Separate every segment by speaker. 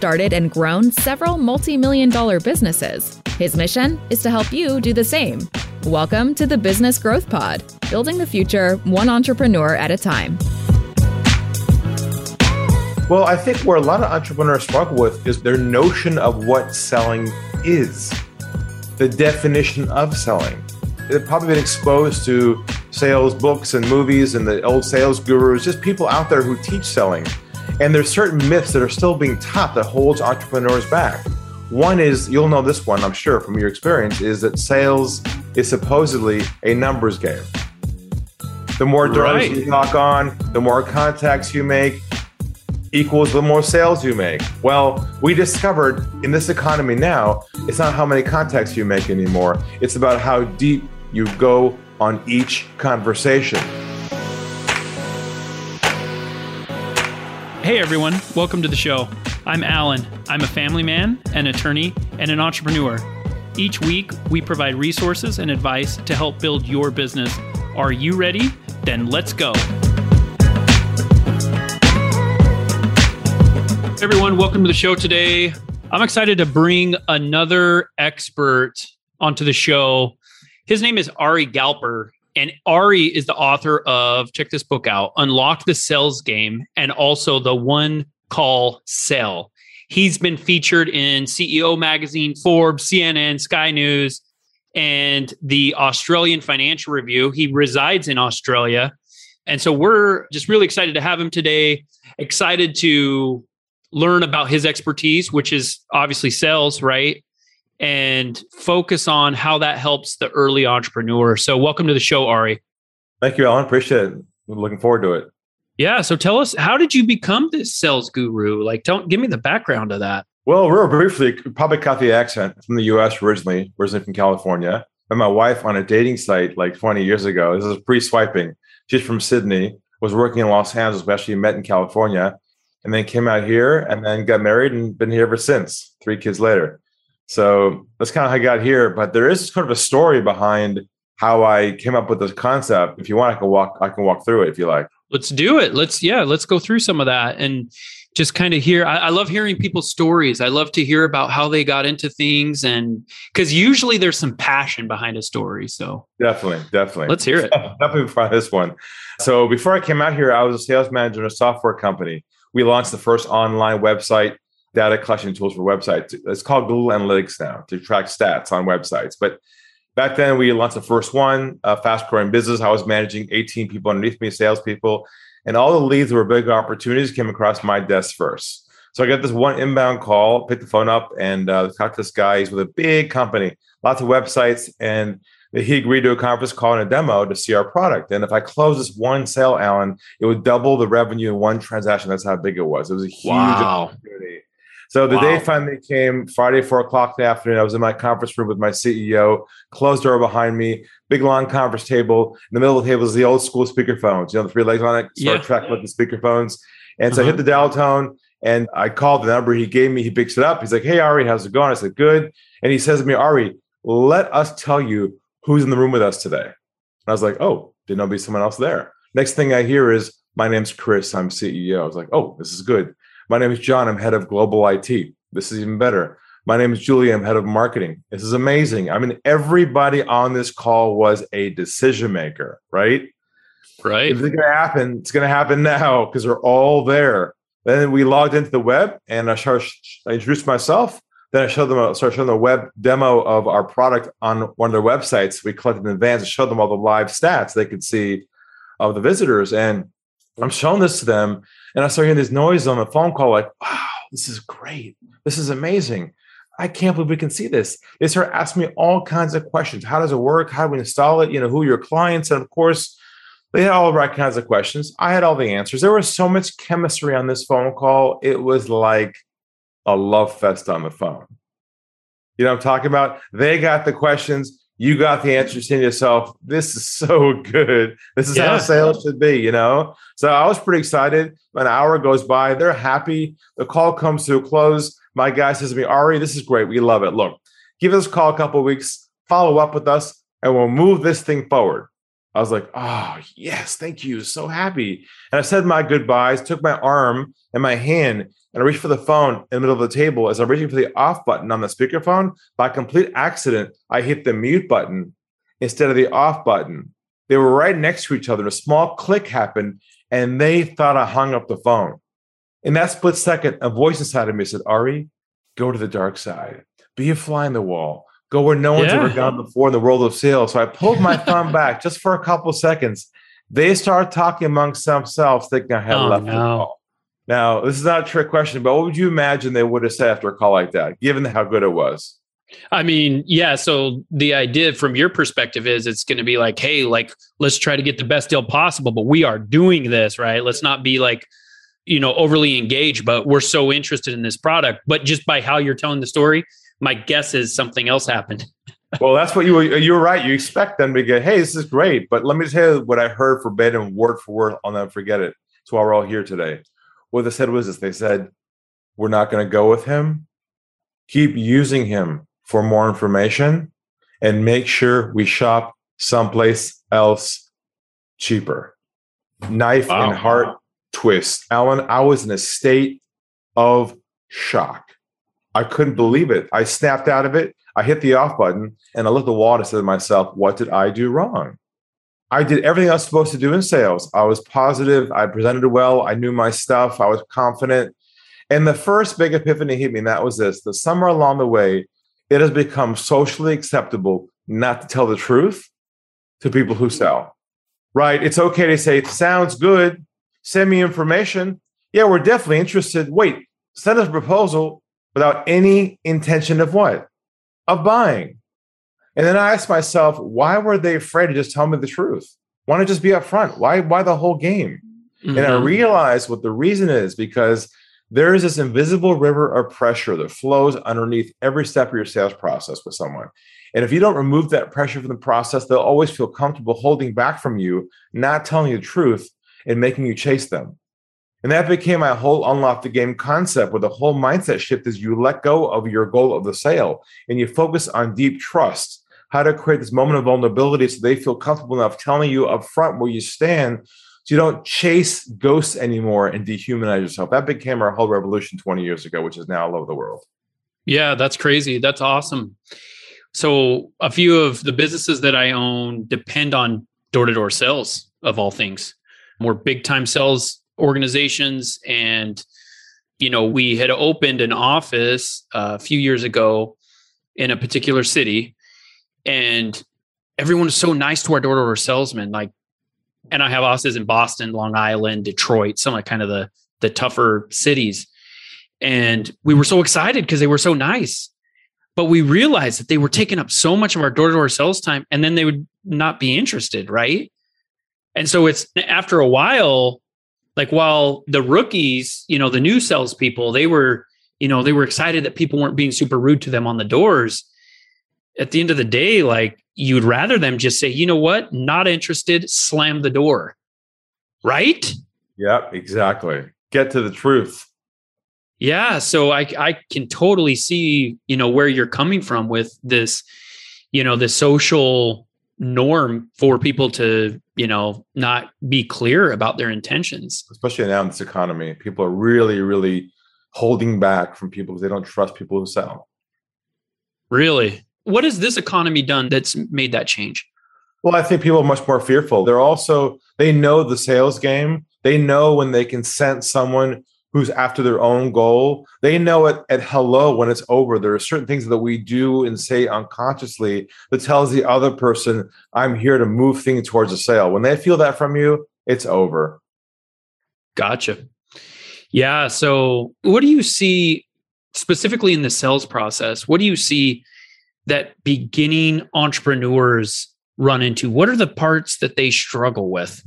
Speaker 1: started and grown several multi million dollar businesses. His mission is to help you do the same. Welcome to the Business Growth Pod, building the future one entrepreneur at a time.
Speaker 2: Well, I think where a lot of entrepreneurs struggle with is their notion of what selling is, the definition of selling. They've probably been exposed to sales books and movies and the old sales gurus, just people out there who teach selling. And there's certain myths that are still being taught that holds entrepreneurs back. One is, you'll know this one, I'm sure, from your experience, is that sales is supposedly a numbers game. The more doors right. you knock on, the more contacts you make, equals the more sales you make. Well, we discovered in this economy now, it's not how many contacts you make anymore. It's about how deep you go on each conversation.
Speaker 3: Hey everyone, welcome to the show. I'm Allan. I'm a family man, an attorney, and an entrepreneur. Each week, we provide resources and advice to help build your business. Are you ready? Then let's go. everyone, welcome to the show today. I'm excited to bring another expert onto the show. His name is Ari Galper, and Ari is the author of, check this book out, Unlock the Sales Game, and also the One Call Sale. He's been featured in CEO Magazine, Forbes, CNN, Sky News, and the Australian Financial Review. He resides in Australia. And so we're just really excited to have him today. Excited to learn about his expertise, which is obviously sales, right? And focus on how that helps the early entrepreneur. So, welcome to the show, Ari.
Speaker 2: Thank you, Allan. Appreciate it. I'm looking forward to it.
Speaker 3: Yeah. So, tell us, how did you become this sales guru? Like, don't give me the background of that.
Speaker 2: Well, real briefly, probably caught the accent from the US originally, originally from California. Met my wife on a dating site like 20 years ago. This is pre swiping. She's from Sydney, was working in Los Angeles, but actually met in California and then came out here and then got married and been here ever since, three kids later. So that's kind of how I got here. But there is sort of a story behind how I came up with this concept. If you want, I can walk, I can walk through it if you like.
Speaker 3: Let's do it. Let's, yeah, let's go through some of that and just kind of hear. I, I love hearing people's stories. I love to hear about how they got into things and because usually there's some passion behind a story. So
Speaker 2: definitely, definitely.
Speaker 3: Let's hear it.
Speaker 2: definitely before this one. So before I came out here, I was a sales manager in a software company we launched the first online website data collection tools for websites. It's called Google Analytics now to track stats on websites. But back then, we launched the first one, a fast growing business. I was managing 18 people underneath me, salespeople, and all the leads were big opportunities came across my desk first. So I got this one inbound call, picked the phone up, and uh, talked to this guy. He's with a big company, lots of websites, and he agreed to a conference call and a demo to see our product. And if I close this one sale, Allan, it would double the revenue in one transaction. That's how big it was. It was a huge wow. opportunity. So the wow. day finally came, Friday, four o'clock in the afternoon. I was in my conference room with my CEO, closed door behind me, big long conference table. In the middle of the table is the old school speakerphones, you know, the three legs on it, Star yeah. Trek with the speakerphones. And so uh-huh. I hit the dial tone and I called the number he gave me. He picks it up. He's like, Hey, Ari, how's it going? I said, Good. And he says to me, Ari, let us tell you who's in the room with us today? And I was like, oh, didn't know be someone else there. Next thing I hear is, my name's Chris, I'm CEO. I was like, oh, this is good. My name is John, I'm head of global IT. This is even better. My name is Julie, I'm head of marketing. This is amazing. I mean, everybody on this call was a decision maker, right?
Speaker 3: Right.
Speaker 2: If it's going to happen, it's going to happen now because we're all there. Then we logged into the web and I, started, I introduced myself. Then I showed them, a, started showing them a web demo of our product on one of their websites. We collected in advance and showed them all the live stats they could see of the visitors. And I'm showing this to them, and I start hearing this noise on the phone call, like, wow, this is great. This is amazing. I can't believe we can see this. They start asking me all kinds of questions. How does it work? How do we install it? You know, who are your clients? And of course, they had all the right kinds of questions. I had all the answers. There was so much chemistry on this phone call. It was like a love fest on the phone. You know I'm talking about? They got the questions, you got the answers in yourself. This is so good. This is yeah. how sales should be, you know? So I was pretty excited. An hour goes by, they're happy. The call comes to a close. My guy says to me, Ari, this is great. We love it. Look, give us a call a couple weeks, follow up with us, and we'll move this thing forward. I was like, oh, yes, thank you. So happy. And I said my goodbyes, took my arm and my hand, and I reach for the phone in the middle of the table. As I'm reaching for the off button on the speakerphone, by complete accident, I hit the mute button instead of the off button. They were right next to each other. A small click happened, and they thought I hung up the phone. In that split second, a voice inside of me said, Ari, go to the dark side, be a fly in the wall, go where no one's
Speaker 3: Yeah.
Speaker 2: ever gone before in the world of sales. So I pulled my thumb back just for a couple seconds. They started talking amongst themselves, thinking I had
Speaker 3: Oh,
Speaker 2: left the
Speaker 3: no.
Speaker 2: call. Now, this is not a trick question, but what would you imagine they would have said after a call like that, given how good it was?
Speaker 3: I mean, yeah. So the idea from your perspective is it's going to be like, hey, like, let's try to get the best deal possible, but we are doing this, right? Let's not be like, you know, overly engaged, but we're so interested in this product. But just by how you're telling the story, my guess is something else happened.
Speaker 2: Well, that's what you were. You were right. You expect them to get, hey, this is great. But let me tell you what I heard verbatim, word for word. I'll never forget it. That's why we're all here today. What they said was this they said, we're not going to go with him. Keep using him for more information and make sure we shop someplace else cheaper. Knife
Speaker 3: Wow.
Speaker 2: and heart twist. Allan, I was in a state of shock. I couldn't believe it. I snapped out of it. I hit the off button and I looked at the wall and I said to myself, what did I do wrong? I did everything I was supposed to do in sales. I was positive. I presented well. I knew my stuff. I was confident. And the first big epiphany hit me, and that was this that somewhere along the way, it has become socially acceptable not to tell the truth to people who sell. Right? It's okay to say, it sounds good. Send me information. Yeah, we're definitely interested. Wait, send us a proposal without any intention of what? Of buying. And then I asked myself, why were they afraid to just tell me the truth? Why not just be upfront? Why, why the whole game? And I
Speaker 3: Mhm.
Speaker 2: realized what the reason is because there is this invisible river of pressure that flows underneath every step of your sales process with someone. And if you don't remove that pressure from the process, they'll always feel comfortable holding back from you, not telling you the truth, and making you chase them. And that became my whole unlock the game concept, where the whole mindset shift is you let go of your goal of the sale and you focus on deep trust, how to create this moment of vulnerability so they feel comfortable enough telling you up front where you stand so you don't chase ghosts anymore and dehumanize yourself. That became our whole revolution 20 years ago, which is now all over the world.
Speaker 3: Yeah, that's crazy. That's awesome. So, a few of the businesses that I own depend on door to door sales of all things. We're big time sales organizations. And, you know, we had opened an office uh, a few years ago in a particular city. And everyone is so nice to our door to door salesman. Like, and I have offices in Boston, Long Island, Detroit, some of kind of the the tougher cities. And we were so excited because they were so nice. But we realized that they were taking up so much of our door-to-door sales time and then they would not be interested, right? And so it's after a while, like while the rookies, you know, the new salespeople, they were, you know, they were excited that people weren't being super rude to them on the doors. At the end of the day, like you'd rather them just say, you know what, not interested, slam the door. Right?
Speaker 2: Yep, exactly. Get to the truth.
Speaker 3: Yeah, so I I can totally see, you know, where you're coming from with this, you know, the social norm for people to, you know, not be clear about their intentions.
Speaker 2: Especially now in this economy, people are really, really holding back from people because they don't trust people who sell.
Speaker 3: Really? What has this economy done that's made that change?
Speaker 2: Well, I think people are much more fearful. They're also, they know the sales game. They know when they can sense someone who's after their own goal. They know it at hello when it's over. There are certain things that we do and say unconsciously that tells the other person, I'm here to move things towards a sale. When they feel that from you, it's over.
Speaker 3: Gotcha. Yeah. So, what do you see specifically in the sales process? What do you see that beginning entrepreneurs run into? What are the parts that they struggle with?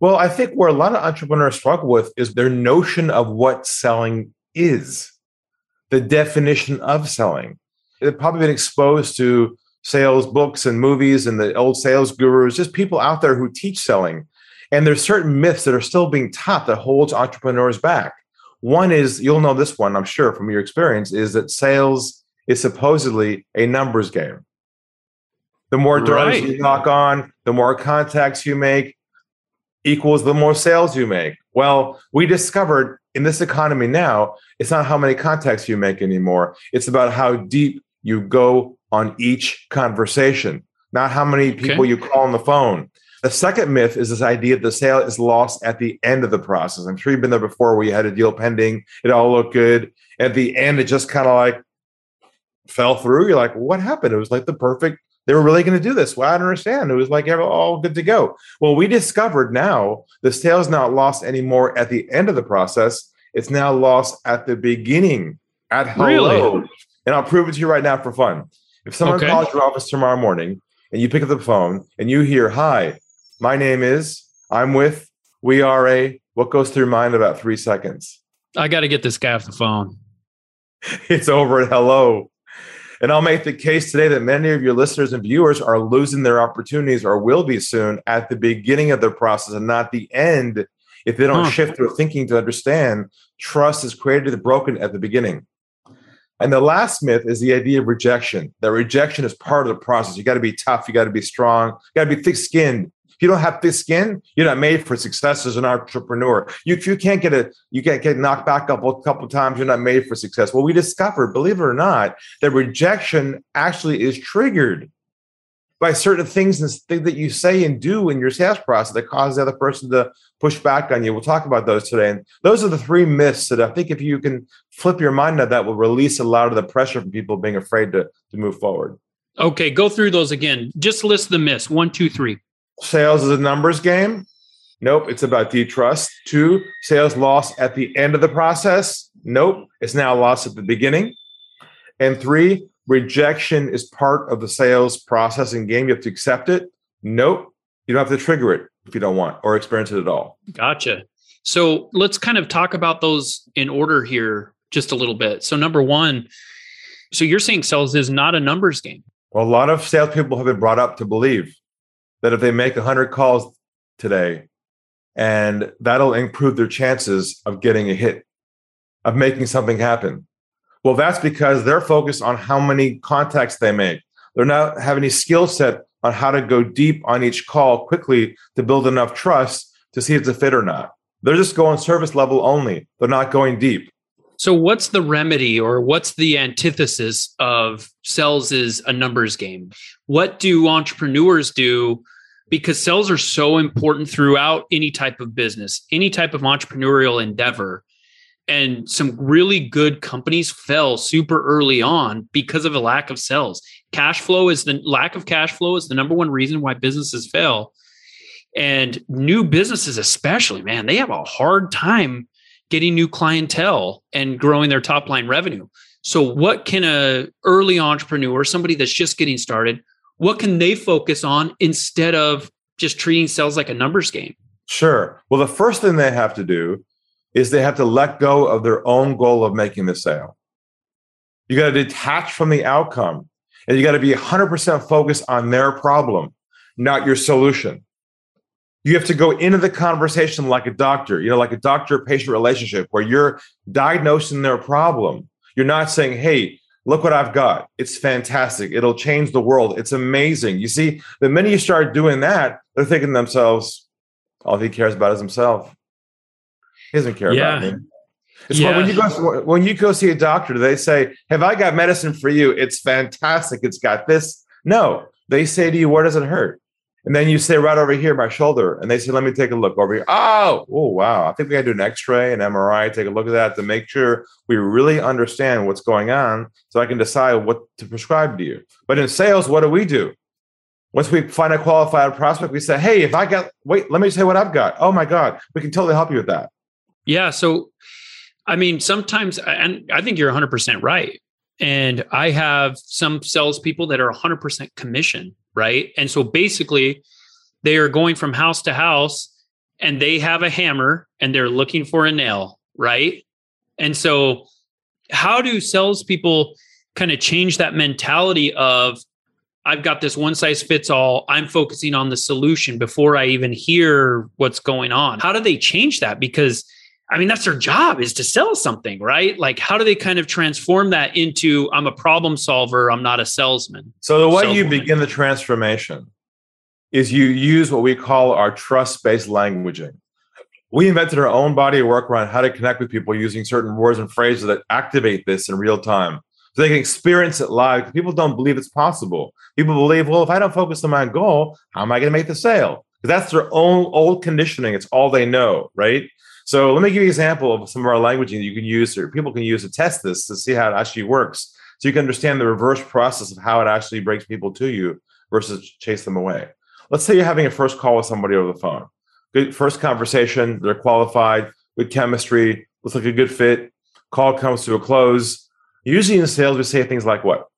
Speaker 2: Well, I think where a lot of entrepreneurs struggle with is their notion of what selling is, the definition of selling. They've probably been exposed to sales books and movies and the old sales gurus, just people out there who teach selling. And there's certain myths that are still being taught that holds entrepreneurs back. One is, you'll know this one, I'm sure from your experience, is that sales is supposedly a numbers game. The more doors
Speaker 3: Right.
Speaker 2: you knock on, the more contacts you make, equals the more sales you make. Well, we discovered in this economy now, it's not how many contacts you make anymore. It's about how deep you go on each conversation, not how many people okay. you call on the phone. The second myth is this idea that the sale is lost at the end of the process. I'm sure you've been there before where you had a deal pending, it all looked good. At the end, it just kind of like fell through. You're like, what happened? It was like the perfect, they were really going to do this. Well, I don't understand. It was like all good to go. Well, we discovered now the is not lost anymore at the end of the process. It's now lost at the beginning, at hello. Really? And I'll prove it to you right now for fun. If someone okay. calls your office tomorrow morning and you pick up the phone and you hear, Hi, my name is, I'm with, we are a, what goes through your mind about three seconds?
Speaker 3: I got to get this guy off the phone.
Speaker 2: it's over at hello. And I'll make the case today that many of your listeners and viewers are losing their opportunities or will be soon at the beginning of their process and not the end if they don't huh. shift their thinking to understand trust is created and broken at the beginning. And the last myth is the idea of rejection. That rejection is part of the process. You got to be tough. You got to be strong. You got to be thick skinned. If you don't have thick skin, you're not made for success as an entrepreneur. You, you can't get a, you can't get knocked back up a couple times, you're not made for success. Well, we discovered, believe it or not, that rejection actually is triggered by certain things and things that you say and do in your sales process that cause the other person to push back on you. We'll talk about those today. And those are the three myths that I think if you can flip your mind on that will release a lot of the pressure from people being afraid to, to move forward.
Speaker 3: Okay, go through those again. Just list the myths. One, two, three.
Speaker 2: Sales is a numbers game. Nope, it's about deep trust. Two, sales loss at the end of the process. Nope, it's now loss at the beginning. And three, rejection is part of the sales process and game. You have to accept it. Nope, you don't have to trigger it if you don't want or experience it at all.
Speaker 3: Gotcha. So let's kind of talk about those in order here just a little bit. So, number one, so you're saying sales is not a numbers game.
Speaker 2: Well, a lot of salespeople have been brought up to believe that if they make 100 calls today, and that'll improve their chances of getting a hit, of making something happen. Well, that's because they're focused on how many contacts they make. They're not have any skill set on how to go deep on each call quickly to build enough trust to see if it's a fit or not. They're just going service level only. They're not going deep.
Speaker 3: So, what's the remedy or what's the antithesis of sales is uh, a numbers game? What do entrepreneurs do because sales are so important throughout any type of business, any type of entrepreneurial endeavor. And some really good companies fell super early on because of a lack of sales. Cash flow is the lack of cash flow is the number one reason why businesses fail. And new businesses, especially, man, they have a hard time getting new clientele and growing their top line revenue. So, what can a early entrepreneur, somebody that's just getting started, what can they focus on instead of just treating sales like a numbers game?
Speaker 2: Sure. Well, the first thing they have to do is they have to let go of their own goal of making the sale. You got to detach from the outcome and you got to be 100% focused on their problem, not your solution. You have to go into the conversation like a doctor, you know, like a doctor patient relationship where you're diagnosing their problem. You're not saying, hey, look what I've got. It's fantastic. It'll change the world. It's amazing. You see, the minute you start doing that, they're thinking to themselves, all he cares about is himself. He doesn't care yeah. about me. It's yeah. when you go when you go see a doctor, do they say, "Have I got medicine for you? It's fantastic. It's got this." No, they say to you, "Where does it hurt?" And then you say right over here, my shoulder, and they say, "Let me take a look over here." Oh, oh, wow! I think we got to do an X-ray, an MRI, take a look at that to make sure we really understand what's going on, so I can decide what to prescribe to you. But in sales, what do we do? Once we find a qualified prospect, we say, "Hey, if I got, wait, let me say what I've got. Oh my God, we can totally help you with that."
Speaker 3: Yeah. So, I mean, sometimes, and I think you're 100 percent right. And I have some salespeople that are 100% commission, right? And so basically, they are going from house to house and they have a hammer and they're looking for a nail, right? And so, how do salespeople kind of change that mentality of, I've got this one size fits all. I'm focusing on the solution before I even hear what's going on. How do they change that? Because I mean, that's their job is to sell something, right? Like, how do they kind of transform that into I'm a problem solver, I'm not a salesman?
Speaker 2: So, the way you begin the transformation is you use what we call our trust based languaging. We invented our own body of work around how to connect with people using certain words and phrases that activate this in real time. So they can experience it live. People don't believe it's possible. People believe, well, if I don't focus on my goal, how am I going to make the sale? Because that's their own old conditioning. It's all they know, right? So let me give you an example of some of our languaging that you can use or people can use to test this to see how it actually works. So you can understand the reverse process of how it actually brings people to you versus chase them away. Let's say you're having a first call with somebody over the phone. Good first conversation, they're qualified, good chemistry, looks like a good fit. Call comes to a close. Usually in sales, we say things like what?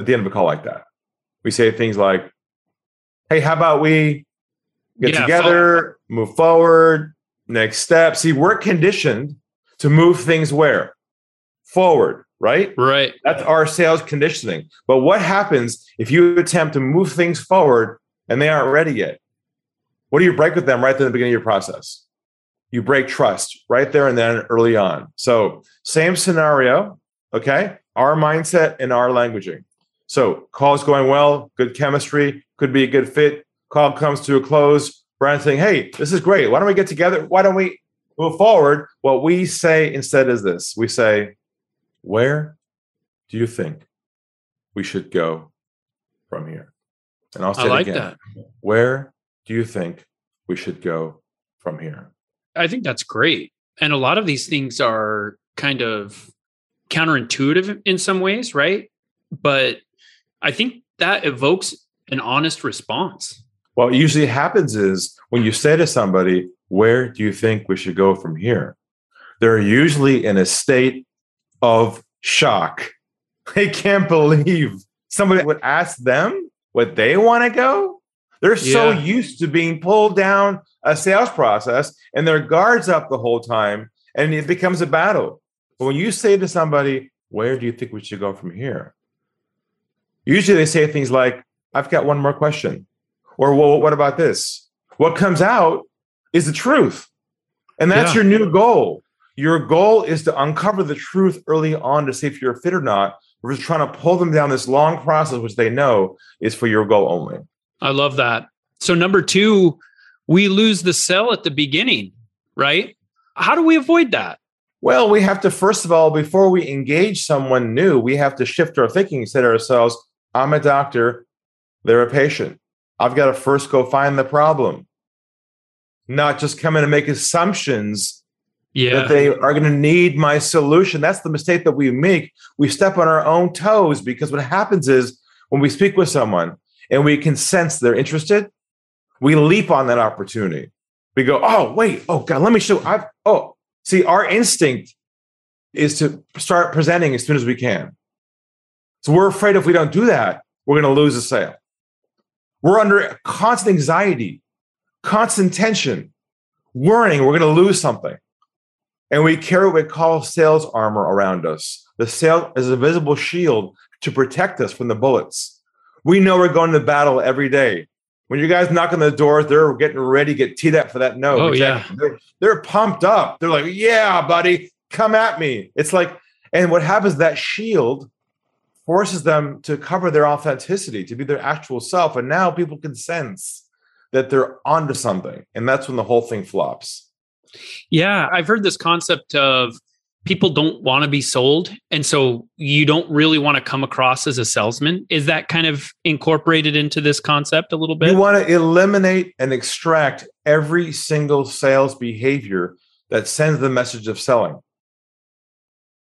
Speaker 2: At the end of a call like that. We say things like, hey, how about we get yeah, together, move forward, next step. See, we're conditioned to move things where? Forward, right?
Speaker 3: Right.
Speaker 2: That's our sales conditioning. But what happens if you attempt to move things forward and they aren't ready yet? What do you break with them right at the beginning of your process? You break trust right there and then early on. So, same scenario, okay? Our mindset and our languaging. So, call's going well, good chemistry, could be a good fit. Call comes to a close. Brian saying, Hey, this is great. Why don't we get together? Why don't we move forward? What we say instead is this we say, Where do you think we should go from here?
Speaker 3: And I'll say I like again. that.
Speaker 2: Where do you think we should go from here?
Speaker 3: I think that's great. And a lot of these things are kind of counterintuitive in some ways, right? But I think that evokes an honest response.
Speaker 2: What usually happens is when you say to somebody, Where do you think we should go from here? They're usually in a state of shock. They can't believe somebody would ask them what they want to go. They're so used to being pulled down a sales process and their guards up the whole time, and it becomes a battle. But when you say to somebody, Where do you think we should go from here? Usually they say things like, I've got one more question. Or, well, what about this? What comes out is the truth. And that's yeah. your new goal. Your goal is to uncover the truth early on to see if you're fit or not, versus trying to pull them down this long process, which they know is for your goal only.
Speaker 3: I love that. So, number two, we lose the sell at the beginning, right? How do we avoid that?
Speaker 2: Well, we have to, first of all, before we engage someone new, we have to shift our thinking, say to ourselves, I'm a doctor, they're a patient. I've got to first go find the problem, not just come in and make assumptions yeah. that they are going to need my solution. That's the mistake that we make. We step on our own toes because what happens is when we speak with someone and we can sense they're interested, we leap on that opportunity. We go, oh, wait, oh, God, let me show. I've, oh, see, our instinct is to start presenting as soon as we can. So we're afraid if we don't do that, we're going to lose a sale. We're under constant anxiety, constant tension, worrying we're going to lose something. And we carry what we call sales armor around us. The sale is a visible shield to protect us from the bullets. We know we're going to battle every day. When you guys knock on the door, they're getting ready to get teed up for that no.
Speaker 3: Oh, yeah.
Speaker 2: They're, they're pumped up. They're like, yeah, buddy, come at me. It's like, and what happens, that shield forces them to cover their authenticity, to be their actual self. And now people can sense that they're onto something. And that's when the whole thing flops.
Speaker 3: Yeah, I've heard this concept of people don't want to be sold. And so you don't really want to come across as a salesman. Is that kind of incorporated into this concept a little bit?
Speaker 2: You want to eliminate and extract every single sales behavior that sends the message of selling.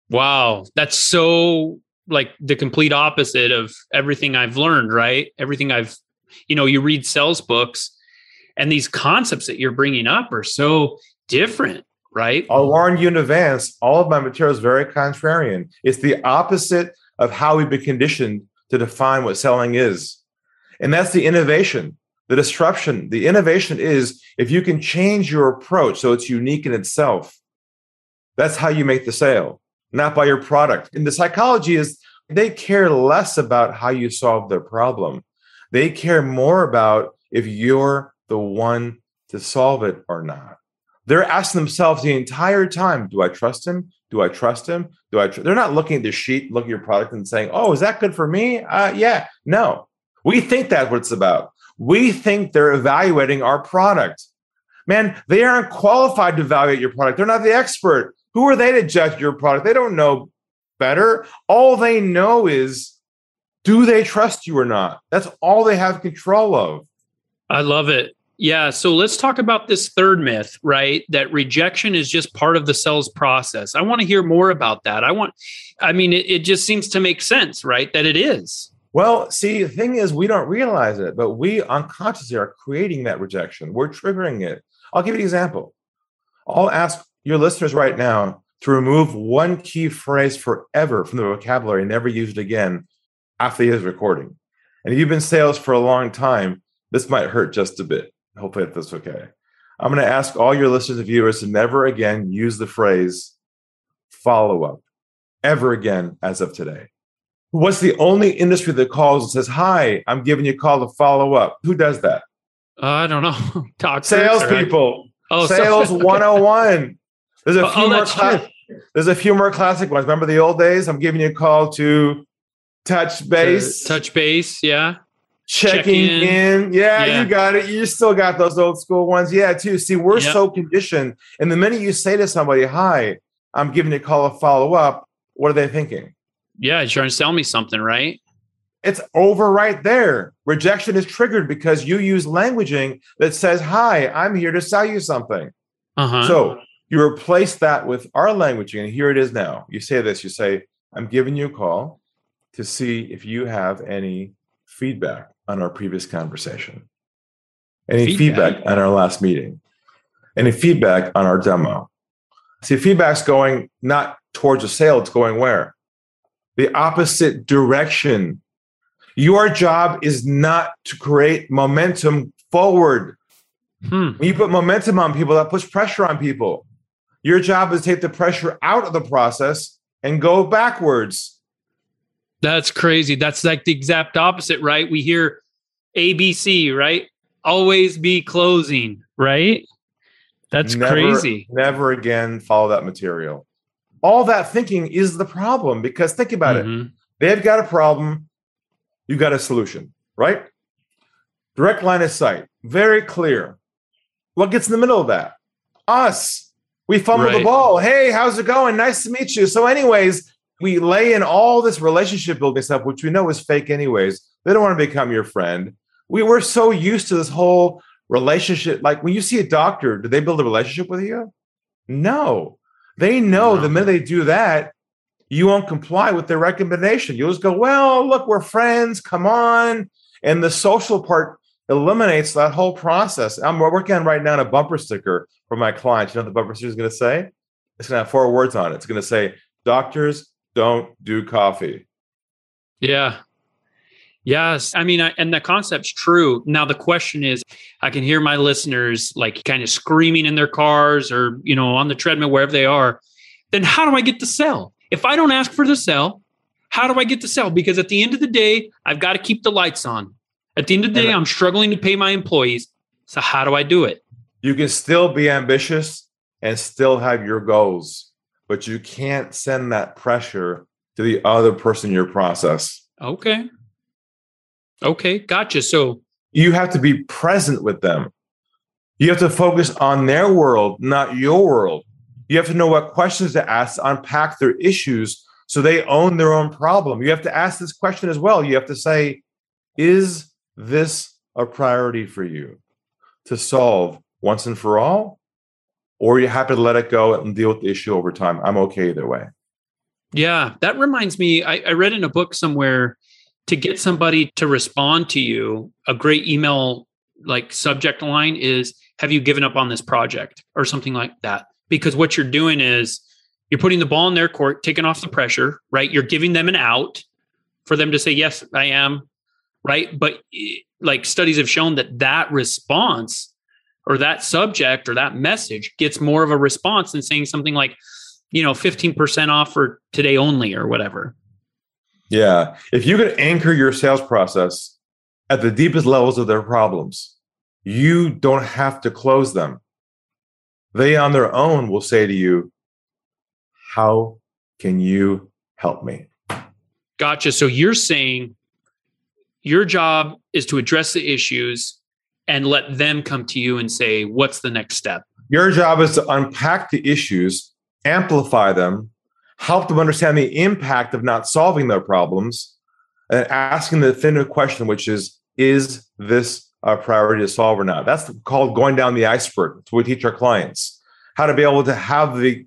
Speaker 3: Wow, that's so like the complete opposite of everything I've learned, right? Everything I've, you know, you read sales books and these concepts that you're bringing up are so different, right?
Speaker 2: I'll warn you in advance, all of my material is very contrarian. It's the opposite of how we've been conditioned to define what selling is. And that's the innovation, the disruption. The innovation is if you can change your approach so it's unique in itself, that's how you make the sale not by your product. And the psychology is they care less about how you solve their problem. They care more about if you're the one to solve it or not. They're asking themselves the entire time, do I trust him? Do I trust him? Do I tr-? They're not looking at the sheet, looking at your product and saying, "Oh, is that good for me?" Uh, yeah. No. We think that's what it's about. We think they're evaluating our product. Man, they aren't qualified to evaluate your product. They're not the expert. Who are they to judge your product? They don't know better. All they know is do they trust you or not? That's all they have control of.
Speaker 3: I love it. Yeah. So let's talk about this third myth, right? That rejection is just part of the sales process. I want to hear more about that. I want, I mean, it, it just seems to make sense, right? That it is.
Speaker 2: Well, see, the thing is, we don't realize it, but we unconsciously are creating that rejection. We're triggering it. I'll give you an example. I'll ask your listeners right now to remove one key phrase forever from the vocabulary and never use it again after the recording. And if you've been sales for a long time, this might hurt just a bit. Hopefully that's okay. I'm going to ask all your listeners and viewers to never again use the phrase follow up ever again as of today. What's the only industry that calls and says, Hi, I'm giving you a call to follow up? Who does that?
Speaker 3: Uh, I don't know.
Speaker 2: Talk Salespeople. Oh, Sales so, 101. There's a few oh, more cla- There's a few more classic ones. Remember the old days? I'm giving you a call to touch base.
Speaker 3: To touch base, yeah
Speaker 2: checking in. in. Yeah, yeah, you got it. You still got those old school ones. Yeah, too. See, we're yep. so conditioned. And the minute you say to somebody, Hi, I'm giving you a call to follow up, what are they thinking?
Speaker 3: Yeah, you're trying to sell me something, right?
Speaker 2: It's over right there. Rejection is triggered because you use languaging that says, Hi, I'm here to sell you something. Uh-huh. So you replace that with our language, and here it is now. You say this, you say, I'm giving you a call to see if you have any feedback on our previous conversation? Any feedback, feedback on our last meeting? Any feedback on our demo? See, feedback's going not towards a sale, it's going where? The opposite direction. Your job is not to create momentum forward. Hmm. When you put momentum on people, that puts pressure on people. Your job is to take the pressure out of the process and go backwards.
Speaker 3: That's crazy. That's like the exact opposite, right? We hear ABC, right? Always be closing, right? That's
Speaker 2: never,
Speaker 3: crazy.
Speaker 2: Never again follow that material. All that thinking is the problem because think about mm-hmm. it. They've got a problem, You've got a solution, right? Direct line of sight, very clear. What gets in the middle of that? Us. We fumble right. the ball. Hey, how's it going? Nice to meet you. So, anyways, we lay in all this relationship building stuff, which we know is fake, anyways. They don't want to become your friend. We were so used to this whole relationship. Like when you see a doctor, do they build a relationship with you? No. They know no. the minute they do that, you won't comply with their recommendation. You'll just go, well, look, we're friends. Come on. And the social part eliminates that whole process. I'm working on right now on a bumper sticker for my clients. You know what the bumper sticker is going to say? It's going to have four words on it. It's going to say, doctors don't do coffee.
Speaker 3: Yeah. Yes. I mean, I, and the concept's true. Now, the question is I can hear my listeners like kind of screaming in their cars or, you know, on the treadmill, wherever they are. Then how do I get the sell? If I don't ask for the sell, how do I get the sell? Because at the end of the day, I've got to keep the lights on. At the end of the day, I'm struggling to pay my employees. So, how do I do it?
Speaker 2: You can still be ambitious and still have your goals but you can't send that pressure to the other person in your process.
Speaker 3: Okay. Okay, gotcha. So
Speaker 2: you have to be present with them. You have to focus on their world, not your world. You have to know what questions to ask, to unpack their issues so they own their own problem. You have to ask this question as well. You have to say, is this a priority for you to solve once and for all? or you're happy to let it go and deal with the issue over time. I'm okay either way.
Speaker 3: Yeah, that reminds me. I, I read in a book somewhere to get somebody to respond to you, a great email like subject line is have you given up on this project or something like that because what you're doing is you're putting the ball in their court taking off the pressure right you're giving them an out for them to say yes i am right but eh, like studies have shown that that response or that subject or that message gets more of a response than saying something like, you know, 15% off for today only or whatever.
Speaker 2: Yeah. If you could anchor your sales process at the deepest levels of their problems, you don't have to close them. They on their own will say to you, How can you help me?
Speaker 3: Gotcha. So you're saying your job is to address the issues and let them come to you and say, what's the next step?
Speaker 2: Your job is to unpack the issues, amplify them, help them understand the impact of not solving their problems, and asking the definitive question, which is, is this a priority to solve or not? That's called going down the iceberg. What we teach our clients how to be able to have the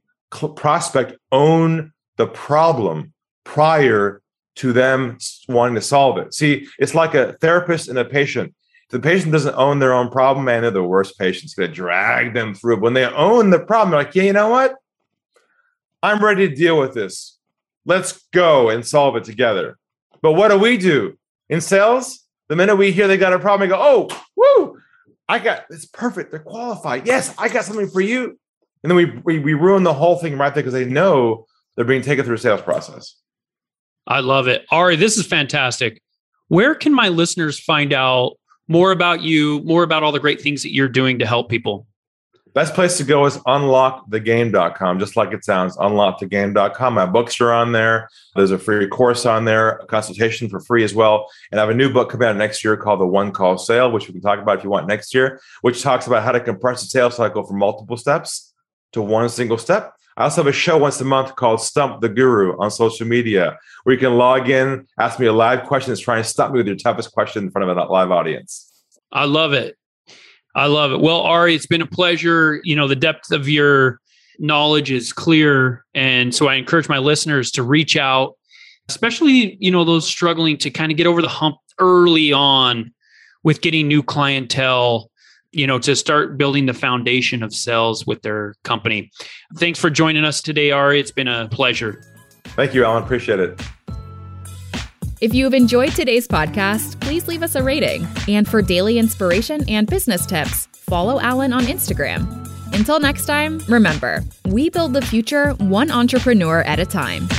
Speaker 2: prospect own the problem prior to them wanting to solve it. See, it's like a therapist and a patient. The patient doesn't own their own problem, man, they're the worst patients. To drag them through. When they own the problem, they're like, yeah, you know what? I'm ready to deal with this. Let's go and solve it together. But what do we do in sales? The minute we hear they got a problem, we go, oh, woo, I got it's perfect. They're qualified. Yes, I got something for you. And then we we, we ruin the whole thing right there because they know they're being taken through a sales process.
Speaker 3: I love it. Ari, this is fantastic. Where can my listeners find out more about you, more about all the great things that you're doing to help people?
Speaker 2: Best place to go is unlockthegame.com, just like it sounds, unlockthegame.com. My books are on there. There's a free course on there, a consultation for free as well. And I have a new book coming out next year called The One Call Sale, which we can talk about if you want next year, which talks about how to compress the sales cycle from multiple steps to one single step. I also have a show once a month called Stump the Guru on social media, where you can log in, ask me a live question, that's trying to stump me with your toughest question in front of a live audience.
Speaker 3: I love it. I love it. Well, Ari, it's been a pleasure. You know, the depth of your knowledge is clear. And so I encourage my listeners to reach out, especially, you know, those struggling to kind of get over the hump early on with getting new clientele you know, to start building the foundation of sales with their company. Thanks for joining us today, Ari. It's been a pleasure.
Speaker 2: Thank you, Allan. Appreciate it.
Speaker 1: If you have enjoyed today's podcast, please leave us a rating. And for daily inspiration and business tips, follow Allan on Instagram. Until next time, remember, we build the future one entrepreneur at a time.